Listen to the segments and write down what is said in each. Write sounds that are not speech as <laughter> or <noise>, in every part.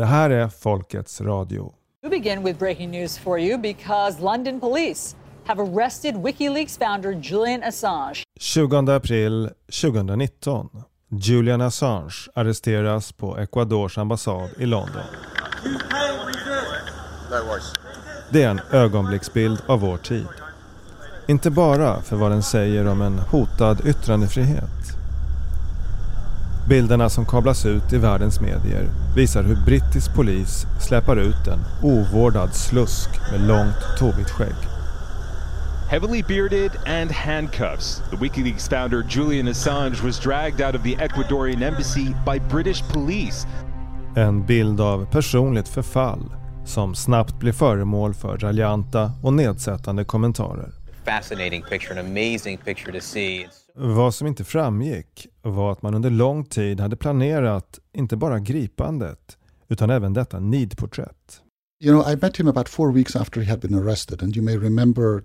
Det här är Folkets radio. We begin with breaking news for you because London police have arrested WikiLeaks founder Julian Assange. 20 april 2019. Julian Assange arresteras på Ecuadors ambassad i London. Det är en ögonblicksbild av vår tid. Inte bara för vad den säger om en hotad yttrandefrihet. Bilderna som kablas ut i världens medier visar hur brittisk polis släpar ut en ovårdad slusk med långt tovigt skägg. Heavily bearded and handcuffs, the WikiLeaks founder Julian Assange was dragged out of the Ecuadorian embassy by British police. En bild av personligt förfall som snabbt blir föremål för raljanta och nedsättande kommentarer. Fascinating picture, an amazing picture to see. Vad som inte framgick var att man under lång tid hade planerat inte bara gripandet utan även detta nidporträtt. You know, I met him about four weeks after he had been arrested, and you may remember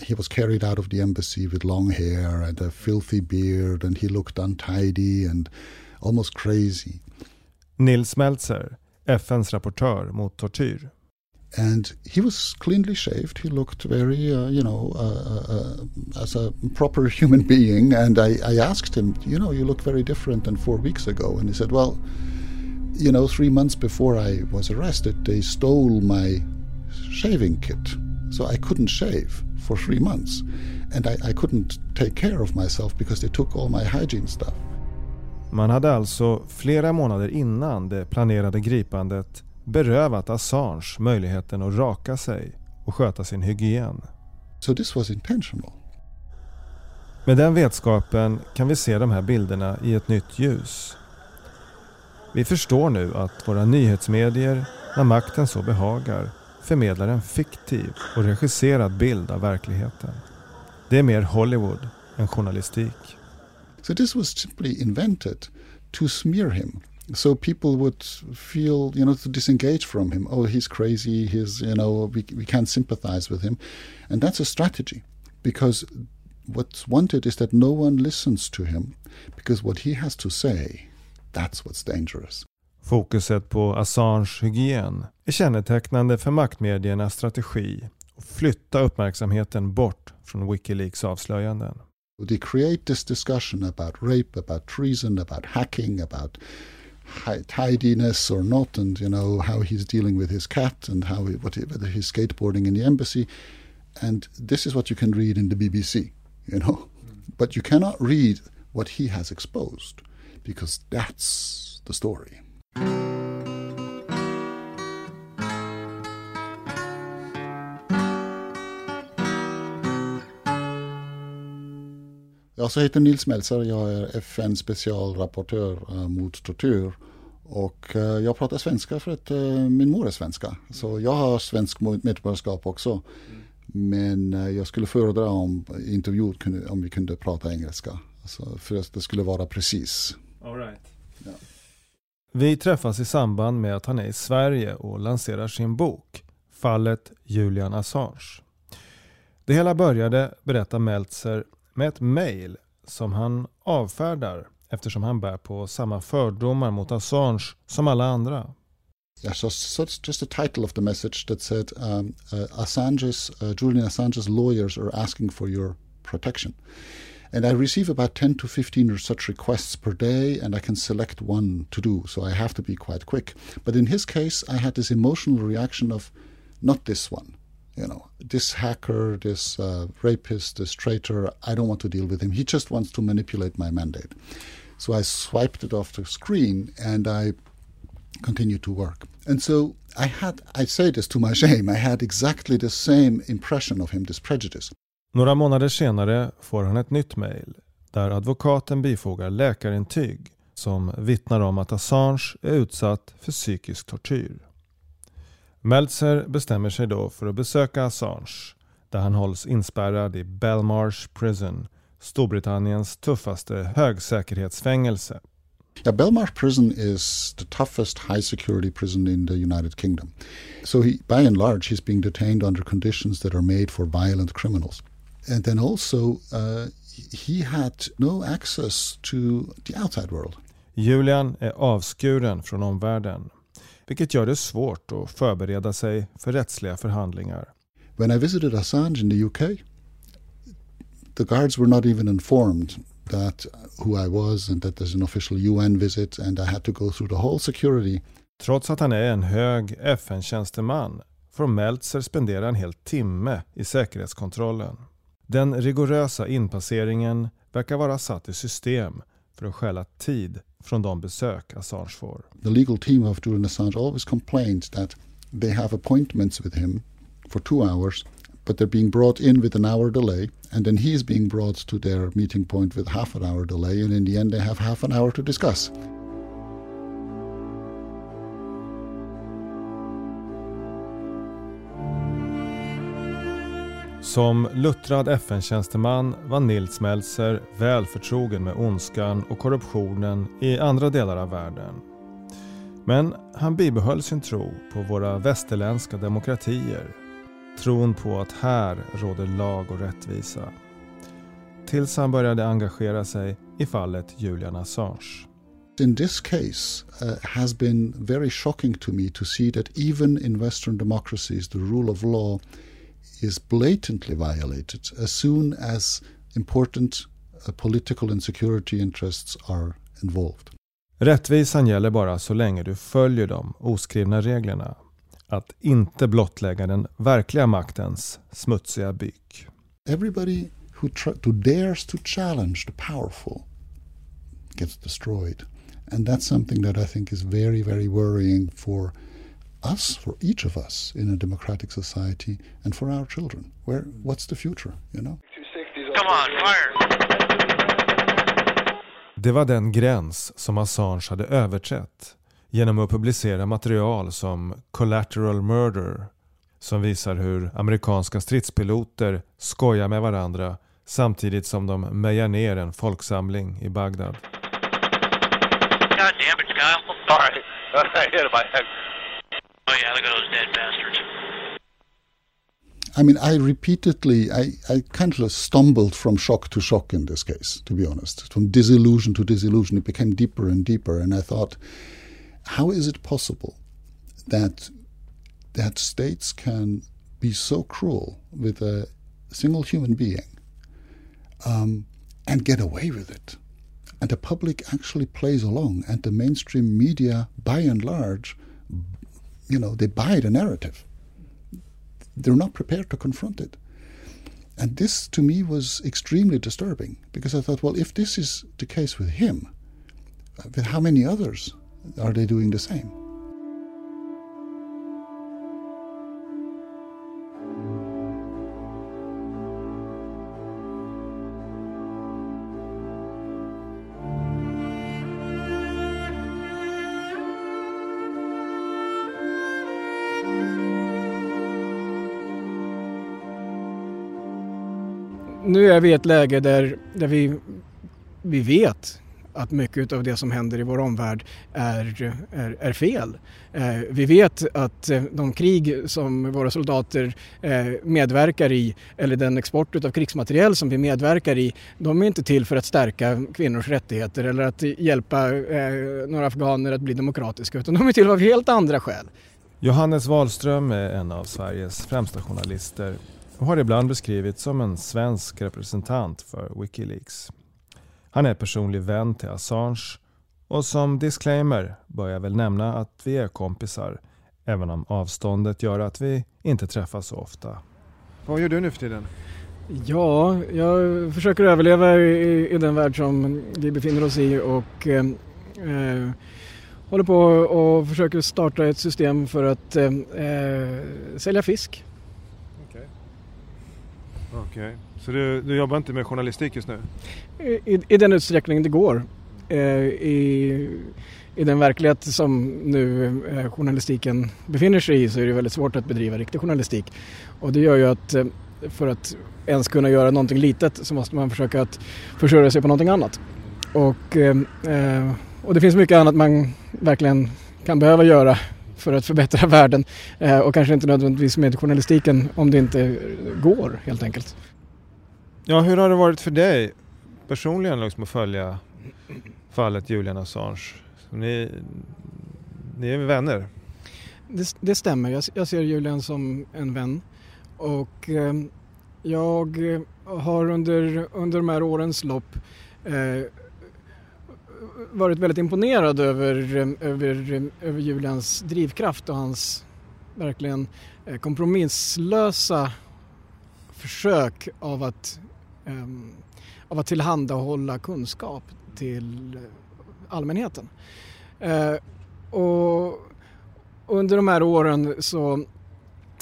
he was carried out of the embassy with long hair and a filthy beard, and he looked untidy and almost crazy. Nils Meltzer, FNs rapportör mot tortyr. And he was cleanly shaved. He looked very, uh, you know, uh, uh, as a proper <laughs> human being. And I, I, asked him, you know, you look very different than four weeks ago. And he said, well, you know, three months before I was arrested, they stole my shaving kit. So I couldn't shave for three months. And I, I couldn't take care of myself because they took all my hygiene stuff. Man hade alltså flera månader innan det planerade gripandet berövat Assange möjligheten att raka sig och sköta sin hygien. So this was intentional. Med den vetskapen kan vi se de här bilderna i ett nytt ljus. Vi förstår nu att våra nyhetsmedier, när makten så behagar, förmedlar en fiktiv och regisserad bild av verkligheten. Det är mer Hollywood än journalistik. So this was simply invented to smear him so people would feel you know to disengage from him. Oh he's crazy. He's you know we, we can't sympathize with him. And that's a strategy because what's wanted is that no one listens to him because what he has to say that's what's dangerous. Fokuset på Assange hygien är kännetecknande för maktmediernas strategi att flytta uppmärksamheten bort från Wikileaks avslöjanden. They create this discussion about rape, about treason, about hacking, about tidiness or not, and you know how he's dealing with his cat and how he, what he, whether he's skateboarding in the embassy, and this is what you can read in the BBC, you know, mm. but you cannot read what he has exposed because that's the story. Jag heter Nils Meltzer, jag är FN specialrapportör uh, mot tortyr. Och uh, jag pratar svenska för att uh, min mor är svenska. Så jag har svensk medborgarskap också. Men jag skulle föredra om intervjun kunde, om vi kunde prata engelska. Alltså för att det skulle vara precis. All right. Ja. Vi träffas i samband med att han är i Sverige och lanserar sin bok Fallet Julian Assange. Det hela började, berättar Meltzer, med ett mail som han avfärdar eftersom han bär på samma fördomar mot Assange som alla andra. Yeah, so, so it's just the title of the message that said um, uh, Assange's, uh, Julian Assange's lawyers are asking for your protection. And I receive about 10 to 15 such requests per day, and I can select one to do, so I have to be quite quick. But in his case, I had this emotional reaction of not this one you know, this hacker, this uh, rapist, this traitor, I don't want to deal with him. He just wants to manipulate my mandate. So I swiped it off the screen and I continued to work. And so I had, I say this to my <laughs> shame, I had exactly the same impression of him, this prejudice. Några månader senare får han ett nytt mejl där advokaten bifogar läkarintyg som vittnar om att Assange är utsatt för psykisk tortyr. Meltzer bestämmer sig då för att besöka Assange där han hålls inspärrad i Belmarsh Prison, Storbritanniens tuffaste högsäkerhetsfängelse. Yeah, Belmarsh Prison is the toughest high security prison in the United Kingdom. So he, by and large, he's being detained under conditions that are made for violent criminals. And then also, uh, he had no access to the outside world. Julian är avskuren från omvärlden vilket gör det svårt att förbereda sig för rättsliga förhandlingar. When I visited Assange in the UK, the guards were not even informed that who I was and that there's an official UN visit and I had to go through the whole security. Trots att han är en hög FN-tjänsteman får Meltzer spendera en hel timme i säkerhetskontrollen. Den rigorösa inpasseringen verkar vara satt i system för att stjäla tid från de besök Assange får. The legal team of Julian Assange always complains that they have appointments with him for two hours but they're being brought in with an hour delay and then he's being brought to their meeting point with half an hour delay and in the end they have half an hour to discuss. Som luttrad FN-tjänsteman var Nils Meltzer väl förtrogen med ondskan och korruptionen i andra delar av världen. Men han bibehöll sin tro på våra västerländska demokratier. Tron på att här råder lag och rättvisa. Tills han började engagera sig i fallet Julian Assange. In this case uh, has been very shocking to me to see that even in Western democracies the rule of law is blatantly violated as soon as important uh, political and security interests are involved. Rättvisan gäller bara så länge du följer de oskrivna reglerna. Att inte blottlägga den verkliga maktens smutsiga byk. Everybody who, who dares to challenge the powerful gets destroyed. And that's something that I think is very, very worrying for us, for each of us in a democratic society, and for our children. Where, what's the future, you know? Come on, fire! Det var den gräns som Assange hade överträtt genom att publicera material som Collateral Murder som visar hur amerikanska stridspiloter skojar med varandra samtidigt som de mejar ner en folksamling i Bagdad. God damn it, Kyle. <laughs> Sorry. <laughs> I hit my head. Oh yeah, look at those dead bastards. I mean, I repeatedly, I, I kind of stumbled from shock to shock in this case, to be honest. From disillusion to disillusion, it became deeper and deeper. And I thought, how is it possible that that states can be so cruel with a single human being um, and get away with it? And the public actually plays along, and the mainstream media, by and large, you know, they buy the narrative they're not prepared to confront it. And this to me was extremely disturbing because I thought, well, if this is the case with him, uh, with how many others are they doing the same? Nu är vi i ett läge där, där vi, vi vet att mycket av det som händer i vår omvärld är, är, är fel. Eh, vi vet att eh, de krig som våra soldater eh, medverkar i eller den export av krigsmateriel som vi medverkar i, de är inte till för att stärka kvinnors rättigheter eller att hjälpa eh, några afghaner att bli demokratiska utan de är till av helt andra skäl. Johannes Wahlström är en av Sveriges främsta journalister och har ibland beskrivits som en svensk representant för Wikileaks. Han är personlig vän till Assange och som disclaimer bör jag väl nämna att vi är kompisar även om avståndet gör att vi inte träffas så ofta. Vad gör du nu för tiden? Ja, jag försöker överleva i, i den värld som vi befinner oss i och eh, håller på och försöker starta ett system för att eh, eh sälja fisk Okej, okay. så du, du jobbar inte med journalistik just nu? I, i den utsträckning det går. Eh, I, I den verklighet som nu eh, journalistiken befinner sig i så är det väldigt svårt att bedriva riktig journalistik. Och det gör ju att eh, för att ens kunna göra någonting litet så måste man försöka att försörja sig på någonting annat. Och, eh, eh och det finns mycket annat man verkligen kan behöva göra för att förbättra <laughs> världen eh, och kanske inte nödvändigtvis med journalistiken om det inte går helt enkelt. Ja, hur har det varit för dig personligen liksom, att följa fallet Julian Assange? Ni, ni är vänner? det, det stämmer. Jag, jag, ser Julian som en vän. Och eh, jag har under, under de här årens lopp eh, varit väldigt imponerad över, eh, över, eh, över Julians drivkraft och hans verkligen eh, kompromisslösa försök av att, um, av att tillhandahålla kunskap till allmänheten. Uh, och under de här åren så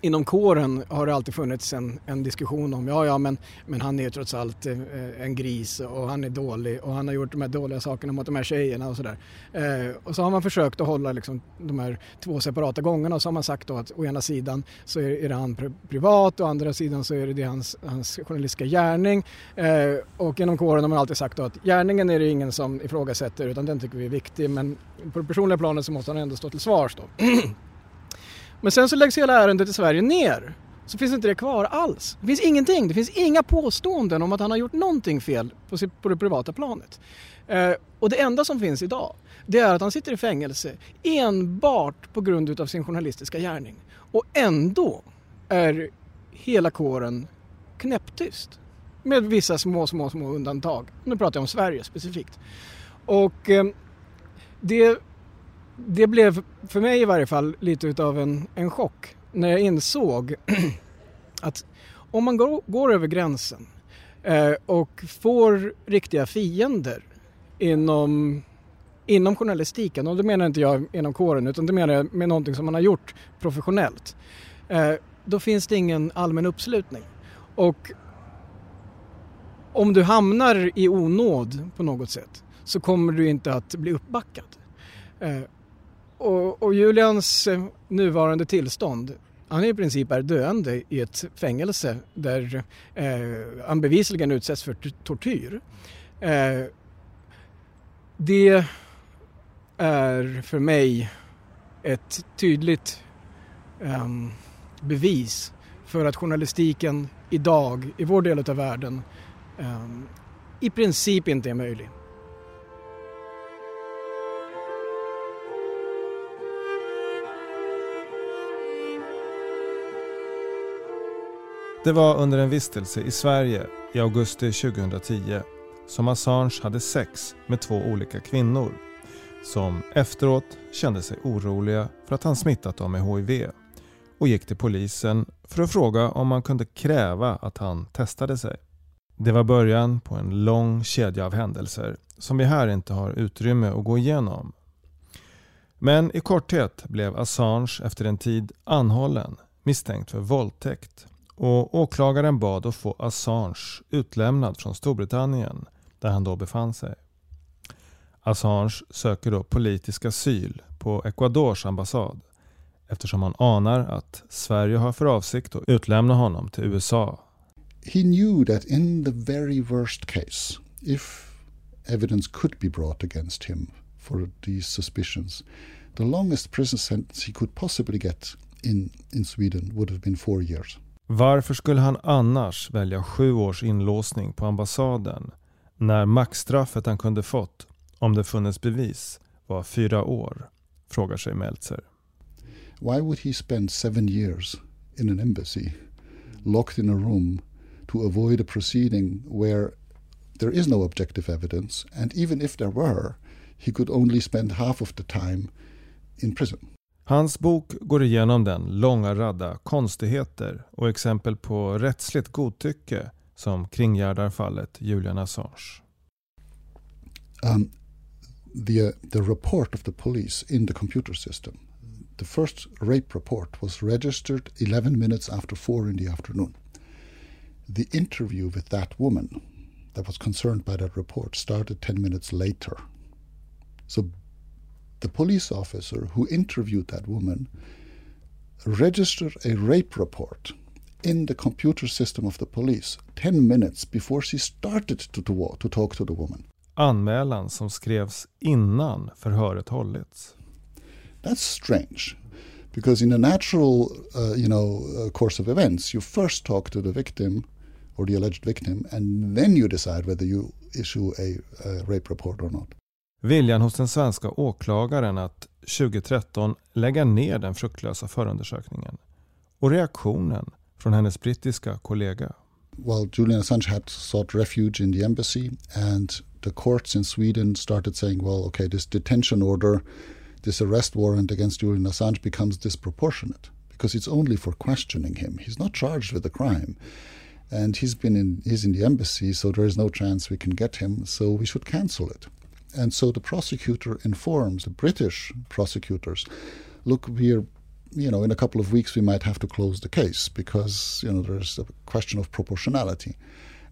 inom kåren har det alltid funnits en, en diskussion om ja, ja, men, men han är trots allt eh, eh, en gris och han är dålig och han har gjort de här dåliga sakerna mot de här tjejerna och sådär. Eh, och så har man försökt att hålla liksom, de här två separata gångerna och så har man sagt då att å ena sidan så är, är det han privat och å andra sidan så är det, det hans, hans journalistiska gärning. Eh, och inom kåren har man alltid sagt då att gärningen är det ingen som ifrågasätter utan den tycker vi är viktig men på det personliga planet så måste han ändå stå till svars då. <clears throat> Men sen så läggs hela ärendet i Sverige ner. Så finns inte det kvar alls. Det finns ingenting. Det finns inga påståenden om att han har gjort någonting fel på, sitt, på det privata planet. Eh, och det enda som finns idag det är att han sitter i fängelse enbart på grund av sin journalistiska gärning. Och ändå är hela kåren knäpptyst. Med vissa små, små, små undantag. Nu pratar jag om Sverige specifikt. Och eh, det det blev för mig i varje fall lite utav en, en chock när jag insåg <clears throat> att om man går, går över gränsen eh, och får riktiga fiender inom, inom journalistiken, och det menar inte jag inom kåren utan det menar jag med någonting som man har gjort professionellt, eh, då finns det ingen allmän uppslutning. Och om du hamnar i onåd på något sätt så kommer du inte att bli uppbackad. Eh, och, och Julians eh, nuvarande tillstånd han i princip är döende i ett fängelse där eh, han bevisligen utsätts för tortyr. Eh, det är för mig ett tydligt eh, bevis för att journalistiken idag i vår del av världen eh, i princip inte är möjlig. Det var under en vistelse i Sverige i augusti 2010 som Assange hade sex med två olika kvinnor som efteråt kände sig oroliga för att han smittat dem med HIV och gick till polisen för att fråga om man kunde kräva att han testade sig. Det var början på en lång kedja av händelser som vi här inte har utrymme att gå igenom. Men i korthet blev Assange efter en tid anhållen misstänkt för våldtäkt och åklagaren bad att få Assange utlämnad från Storbritannien där han då befann sig. Assange söker då politisk asyl på Ecuadors ambassad eftersom han anar att Sverige har för avsikt att utlämna honom till USA. He knew that in the very worst case, if evidence could be brought against him for these suspicions, the longest prison sentence he could possibly get in, in Sweden would have been four years. Varför skulle han annars välja sju års inlåsning på ambassaden när maxstraffet han kunde fått, om det funnits bevis, var fyra år? Frågar sig Meltzer. Why would he spend seven years in an embassy, locked in a room, to avoid a proceeding where there is no objective evidence, and even if there were, he could only spend half of the time in prison? Hans bok går igenom den långa radda konstigheter och exempel på rättsligt godtycke som kringgärdar fallet Julian Assange. Um, the, uh, the report of the police in the computer system, the first rape report was registered 11 minutes after 4 in the afternoon. The interview with that woman that was concerned by that report started 10 minutes later. So the police officer who interviewed that woman registered a rape report in the computer system of the police 10 minutes before she started to, to, to talk to the woman. Anmälan som skrevs innan förhöret hållits. That's strange. Because in a natural, uh, you know, uh, course of events, you first talk to the victim or the alleged victim, and then you decide whether you issue a, a rape report or not. Viljan hos den svenska åklagaren att 2013 lägga ner den fruktlösa förundersökningen och reaktionen från hennes brittiska kollega. Well, Julian Assange had sought refuge in the embassy and the courts in Sweden started saying, well, okay, this detention order, this arrest warrant against Julian Assange becomes disproportionate because it's only for questioning him. He's not charged with a crime. And he's been in he's in the embassy, so there is no chance we can get him, so we should cancel it. And so the prosecutor informs the British prosecutors, look, we're you know, in a couple of weeks we might have to close the case because, you know, there's a question of proportionality.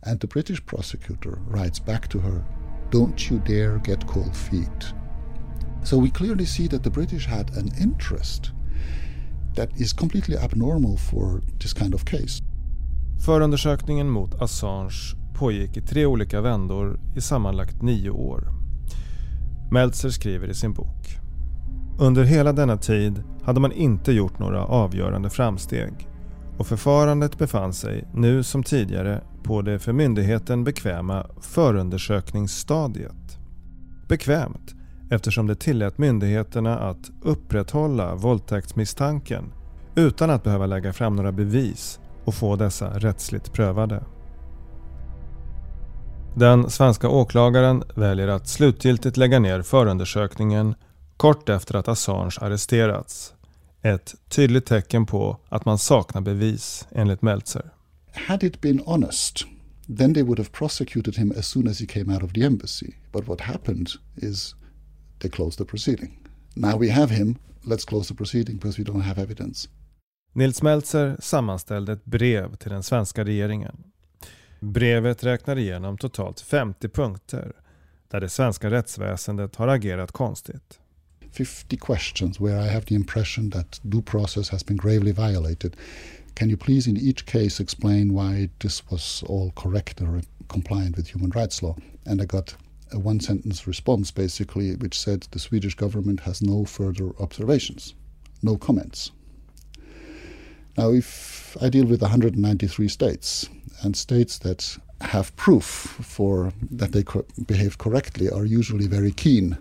And the British prosecutor writes back to her, Don't you dare get cold feet. So we clearly see that the British had an interest that is completely abnormal for this kind of case. Förundersökningen mot Assange pågick i tre olika vändor i sammanlagt nio år. Meltzer skriver i sin bok. Under hela denna tid hade man inte gjort några avgörande framsteg och förfarandet befann sig, nu som tidigare, på det för myndigheten bekväma förundersökningsstadiet. Bekvämt eftersom det tillät myndigheterna att upprätthålla våldtäktsmisstanken utan att behöva lägga fram några bevis och få dessa rättsligt prövade. Den svenska åklagaren väljer att slutgiltigt lägga ner förundersökningen kort efter att Assange arresterats. Ett tydligt tecken på att man saknar bevis enligt Meltzer. Had it been honest, then they would have prosecuted him as soon as he came out of the embassy. But what happened is they closed the proceeding. Now we have him, let's close the proceeding because we don't have evidence. Nils Meltzer sammanställde ett brev till den svenska regeringen. Brevet räknar igenom totalt 50 punkter där det svenska rättsväsendet har agerat konstigt. 50 questions where I have the impression that due process has been gravely violated. Can you please in each case explain why this was all correct or compliant with human rights law? And I got a one sentence response basically which said the Swedish government has no further observations, no comments. Now, if I deal with 193 states and states that have proof for that they co- behaved correctly are usually very keen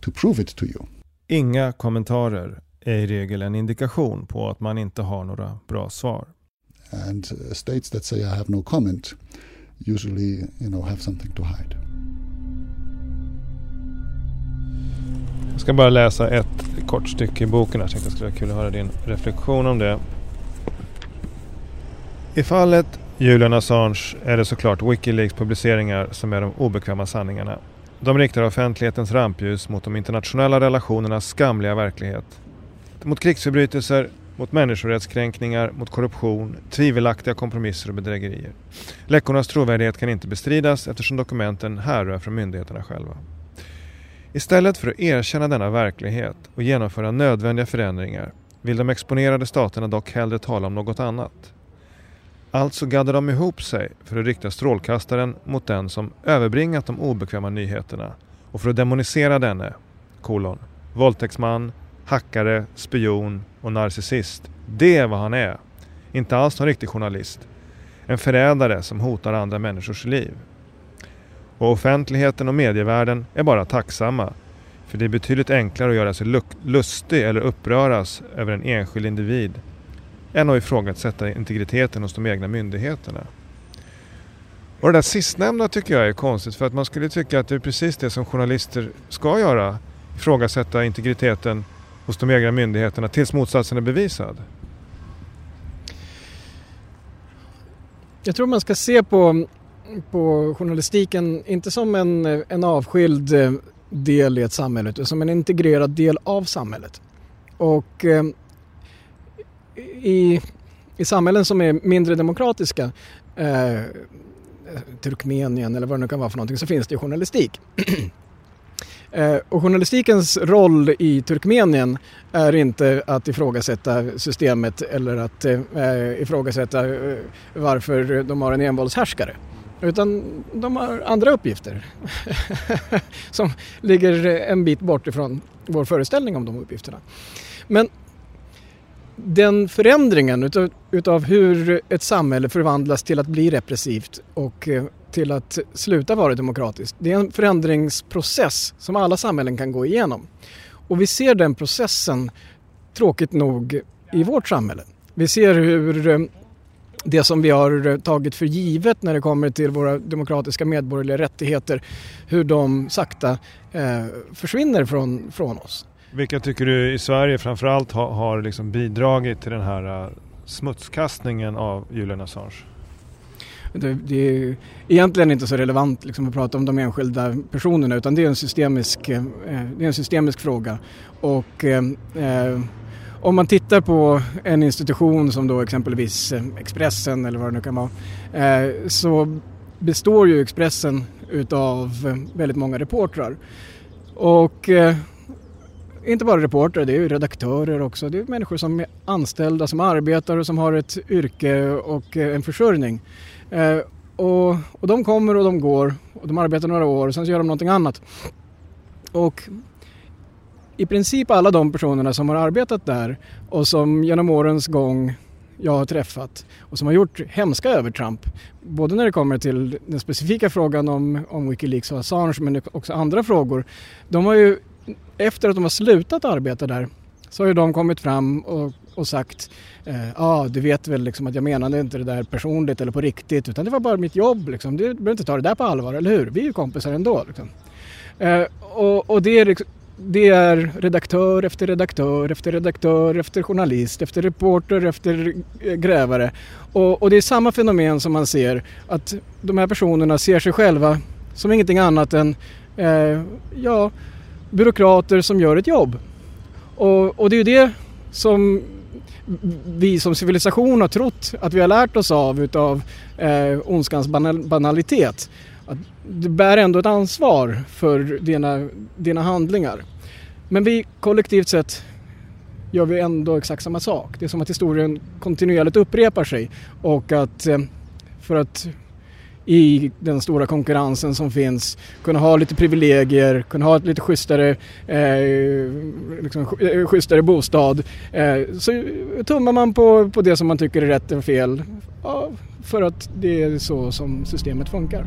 to prove it to you. Inga kommentarer är i regel en indikation på att man inte har några bra svar. And uh, states that say I have no comment usually, you know, have something to hide. Jag ska bara läsa ett kort stycke i boken. Jag tänkte det skulle vara kul att höra din reflektion om det. I fallet Julian Assange är det såklart Wikileaks publiceringar som är de obekväma sanningarna. De riktar offentlighetens rampljus mot de internationella relationernas skamliga verklighet. Mot krigsförbrytelser, mot människorättskränkningar, mot korruption, tvivelaktiga kompromisser och bedrägerier. Läckornas trovärdighet kan inte bestridas eftersom dokumenten härrör från myndigheterna själva. Istället för att erkänna denna verklighet och genomföra nödvändiga förändringar vill de exponerade staterna dock hellre tala om något annat. Alltså gaddar de ihop sig för att rikta strålkastaren mot den som överbringat de obekväma nyheterna och för att demonisera denne, kolon, våldtäktsman, hackare, spion och narcissist. Det är vad han är. Inte alls någon riktig journalist. En förrädare som hotar andra människors liv. Och offentligheten och medievärlden är bara tacksamma. För det är betydligt enklare att göra sig lustig eller uppröras över en enskild individ än att ifrågasätta integriteten hos de egna myndigheterna. Och det där sistnämnda tycker jag är konstigt för att man skulle tycka att det är precis det som journalister ska göra. Ifrågasätta integriteten hos de egna myndigheterna tills motsatsen är bevisad. Jag tror man ska se på, på journalistiken inte som en, en avskild eh, del i ett samhälle utan som en integrerad del av samhället. Och eh, i, i samhällen som är mindre demokratiska, eh, Turkmenien eller vad det nu kan vara för någonting, så finns det journalistik. <clears throat> Eh, och journalistikens roll i Turkmenien är inte att ifrågasätta systemet eller att eh, eh ifrågasätta eh, varför de har en envåldshärskare. Utan de har andra uppgifter <laughs> som ligger en bit bort ifrån vår föreställning om de uppgifterna. Men den förändringen utav, utav hur ett samhälle förvandlas till att bli repressivt och eh, till att sluta vara demokratiskt. Det är en förändringsprocess som alla samhällen kan gå igenom. Och vi ser den processen, tråkigt nog, i vårt samhälle. Vi ser hur eh, det som vi har eh, tagit för givet när det kommer till våra demokratiska medborgerliga rättigheter, hur de sakta eh, försvinner från, från oss. Vilka tycker du i Sverige framförallt har, har liksom bidragit till den här äh, smutskastningen av Julian Assange? Det, det är egentligen inte så relevant liksom, att prata om de enskilda personerna utan det är en systemisk, eh, det är en systemisk fråga. Och eh, eh om man tittar på en institution som då exempelvis eh, Expressen eller vad det nu kan vara eh, så består ju Expressen utav eh, väldigt många reportrar. Och inte bara reportrar, det är ju redaktörer också. Det är människor som är anställda, som arbetar och som har ett yrke och eh, en försörjning. Eh, och, och de kommer och de går och de arbetar några år och sen så gör de någonting annat. Och i princip alla de personerna som har arbetat där och som genom årens gång jag har träffat och som har gjort hemska övertramp. Både när det kommer till den specifika frågan om, om Wikileaks och Assange men också andra frågor. De har ju, efter att de har slutat arbeta där så har ju de kommit fram och, och sagt ja eh, ah, du vet väl liksom att jag menade inte det där personligt eller på riktigt utan det var bara mitt jobb liksom. Du behöver inte ta det där på allvar, eller hur? Vi är ju kompisar ändå. Liksom. Eh, och, och det är liksom, det är redaktör efter redaktör efter redaktör efter journalist efter reporter efter eh, grävare. Och, och, det är samma fenomen som man ser att de här personerna ser sig själva som ingenting annat än eh, ja, byråkrater som gör ett jobb. Och, och det är ju det som vi som civilisation har trott att vi har lärt oss av utav eh, ondskans banalitet att du bär ändå ett ansvar för dina, dina handlingar. Men vi kollektivt sett gör vi ändå exakt samma sak. Det är som att historien kontinuerligt upprepar sig och att eh, för att i den stora konkurrensen som finns kunna ha lite privilegier, kunna ha ett lite schysstare, eh, liksom, eh, schysstare bostad. Eh, så tummar man på, på det som man tycker är rätt eller fel ja, för att det är så som systemet funkar.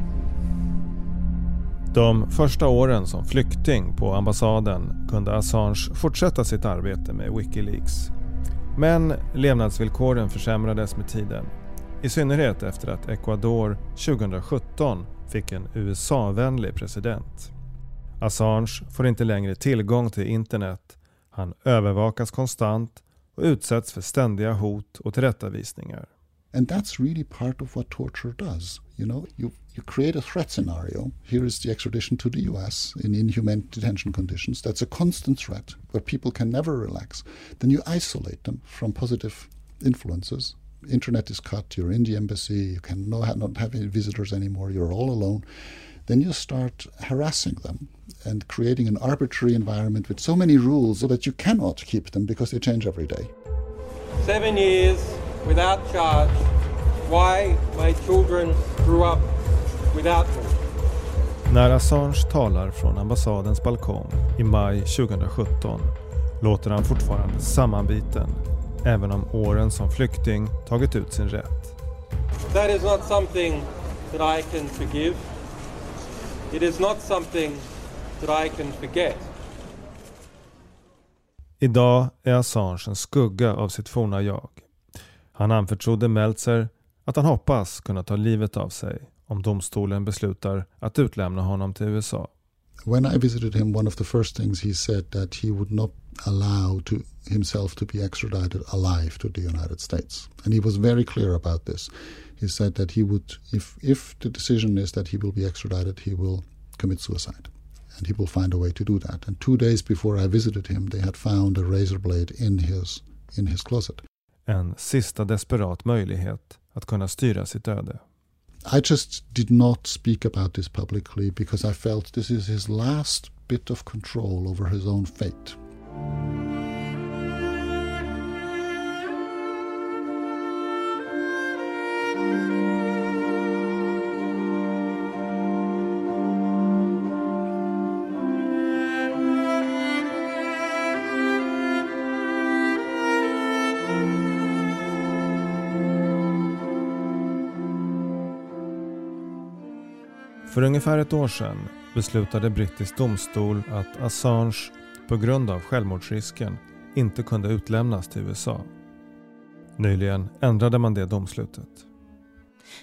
De första åren som flykting på ambassaden kunde Assange fortsätta sitt arbete med Wikileaks. Men levnadsvillkoren försämrades med tiden. I synnerhet efter att Ecuador 2017 fick en USA-vänlig president. Assange får inte längre tillgång till internet. Han övervakas konstant och utsätts för ständiga hot och tillrättavisningar. And that's really part of what torture does. You know, you you create a threat scenario. Here is the extradition to the US in inhumane detention conditions. That's a constant threat where people can never relax. Then you isolate them from positive influences. Internet is cut, you're in the embassy, you can no, not have any visitors anymore, you're all alone. Then you start harassing them and creating an arbitrary environment with so many rules so that you cannot keep them because they change every day. Seven years without charge. Why my children grew up without me. När Assange talar från ambassadens balkong i maj 2017 låter han fortfarande sammanbiten även om åren som flykting tagit ut sin rätt. That is not something that I can forgive. It is not something that I can forget. Idag är Assange en skugga av sitt forna jag. Han anförtrodde Meltzer att han hoppas kunna ta livet av sig om domstolen beslutar att utlämna honom till USA. When I visited him, one of the first things he said that he would not allow to himself to be extradited alive to the United States, and he was very clear about this. He said that he would, if if the decision is that he will be extradited, he will commit suicide, and he will find a way to do that. And two days before I visited him, they had found a razor blade in his in his closet. En sista desperat möjlighet att kunna styra sitt öde. I just did not speak about this publicly because I felt this is his last bit of control over his own fate. För ungefär ett år sedan beslutade brittisk domstol att Assange på grund av självmordsrisken inte kunde utlämnas till USA. Nyligen ändrade man det domslutet.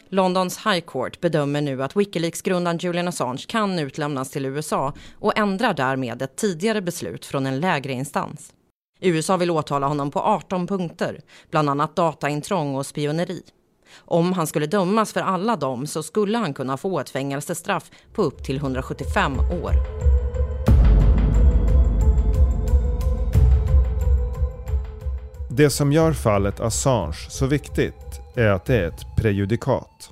Londons High Court bedömer nu att Wikileaks-grundaren Julian Assange kan utlämnas till USA och ändrar därmed ett tidigare beslut från en lägre instans. USA vill åtala honom på 18 punkter, bland annat dataintrång och spioneri. Om han skulle dömas för alla dem så skulle han kunna få ett fängelsestraff på upp till 175 år. Det som gör fallet Assange så viktigt är att det är ett prejudikat.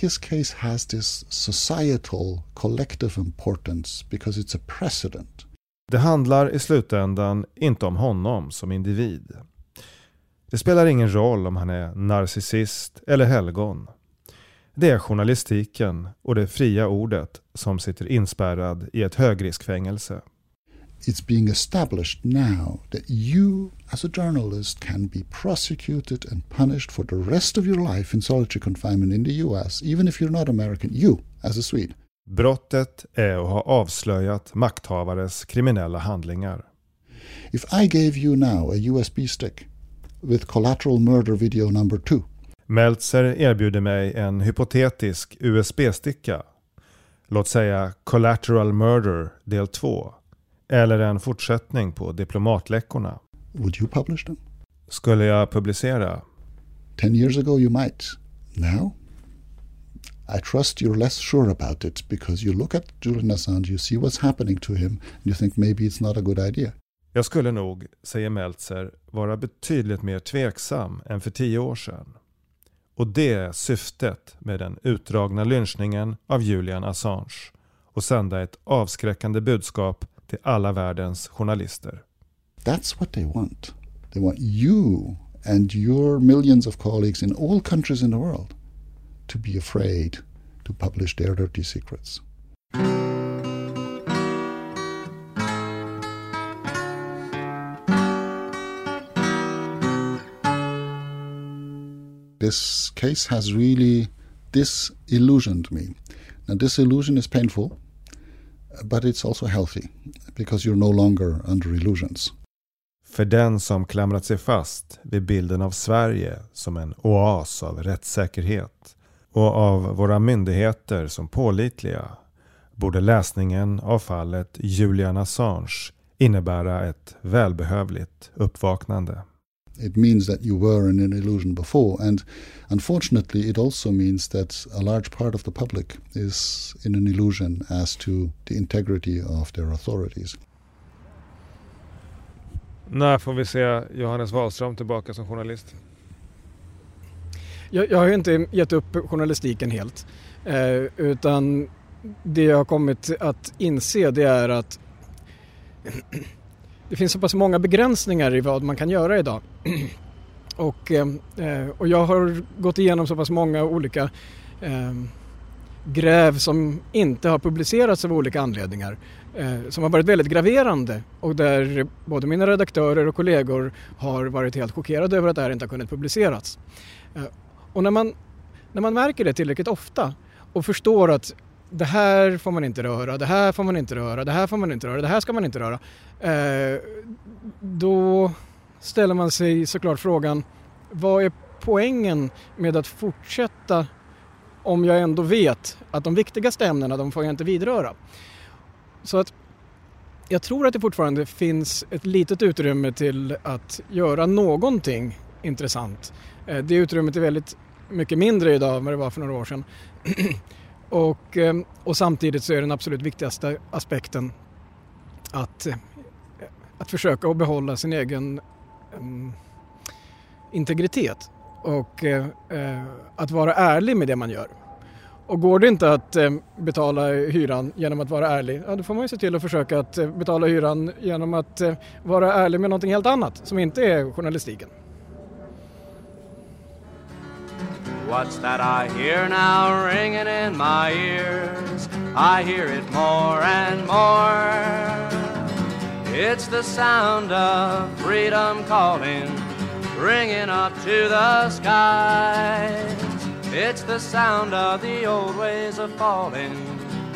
His case has this societal collective importance because it's a precedent. Det handlar i slutändan inte om honom som individ. Det spelar ingen roll om han är narcissist eller helgon. Det är journalistiken och det fria ordet som sitter inspärrad i ett högriskfängelse. It's being established now that you, as a journalist, can be prosecuted and punished for the rest of your life in solitary confinement in the US, even if you're not American. You, as a Swede. Brottet är att ha avslöjat makthavares kriminella handlingar. If I gave you now a USB stick with collateral murder video number two. Meltzer erbjuder mig en hypotetisk USB-sticka. Låt säga Collateral Murder del 2. Eller en fortsättning på diplomatläckorna. Would you publish them? Skulle jag publicera? Ten years ago you might. Now? I trust you're less sure about it because you look at Julian Assange, you see what's happening to him, and you think maybe it's not a good idea. Jag skulle nog, säger Meltzer, vara betydligt mer tveksam än för tio år sedan. Och det är syftet med den utdragna lynchningen av Julian Assange och sända ett avskräckande budskap till alla världens journalister. That's what they want. They want you and your millions of colleagues in all countries in the world to be afraid to publish their dirty secrets. This case has really disillusioned me. Now, disillusion is painful, but it's also healthy because you're no longer under illusions. För den som klamrat sig fast vid bilden av Sverige som en oas av rättssäkerhet och av våra myndigheter som pålitliga borde läsningen av fallet Julian Assange innebära ett välbehövligt uppvaknande. It means that you were in an illusion before, and unfortunately, it also means that a large part of the public is in an illusion as to the integrity of their authorities. När får vi se Johannes Wahlström tillbaka som journalist? Jag, jag har ju inte gett upp journalistiken helt. Eh, utan det jag har kommit att inse det är att <clears throat> det finns så pass många begränsningar i vad man kan göra idag. <clears throat> och, eh, eh, och jag har gått igenom så pass många olika eh, gräv som inte har publicerats av olika anledningar. Eh, som har varit väldigt graverande och där både mina redaktörer och kollegor har varit helt chockerade över att det här inte har kunnat publiceras. Eh, och när man, när man märker det tillräckligt ofta och förstår att det här får man inte röra, det här får man inte röra, det här får man inte röra, det här ska man inte röra. Eh, då ställer man sig såklart frågan, vad är poängen med att fortsätta om jag ändå vet att de viktigaste ämnena, de får jag inte vidröra. Så att jag tror att det fortfarande finns ett litet utrymme till att göra någonting intressant. Eh, det utrymmet är väldigt mycket mindre idag än vad det var för några år sedan. <clears throat> och, ehm, och samtidigt så är den absolut viktigaste aspekten att, eh, att försöka att behålla sin egen um, integritet och uh, att vara ärlig med det man gör. Och går det inte att uh, betala hyran genom att vara ärlig, ja, då får man ju se till att försöka att uh, betala hyran genom att vara ärlig med någonting helt annat som inte är journalistiken. What's that I hear now ringing in my ears? I hear it more and more. It's the sound of freedom calling, ringing up to the skies. It's the sound of the old ways of falling.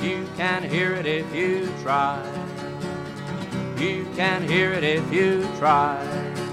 You can hear it if you try. You can hear it if you try.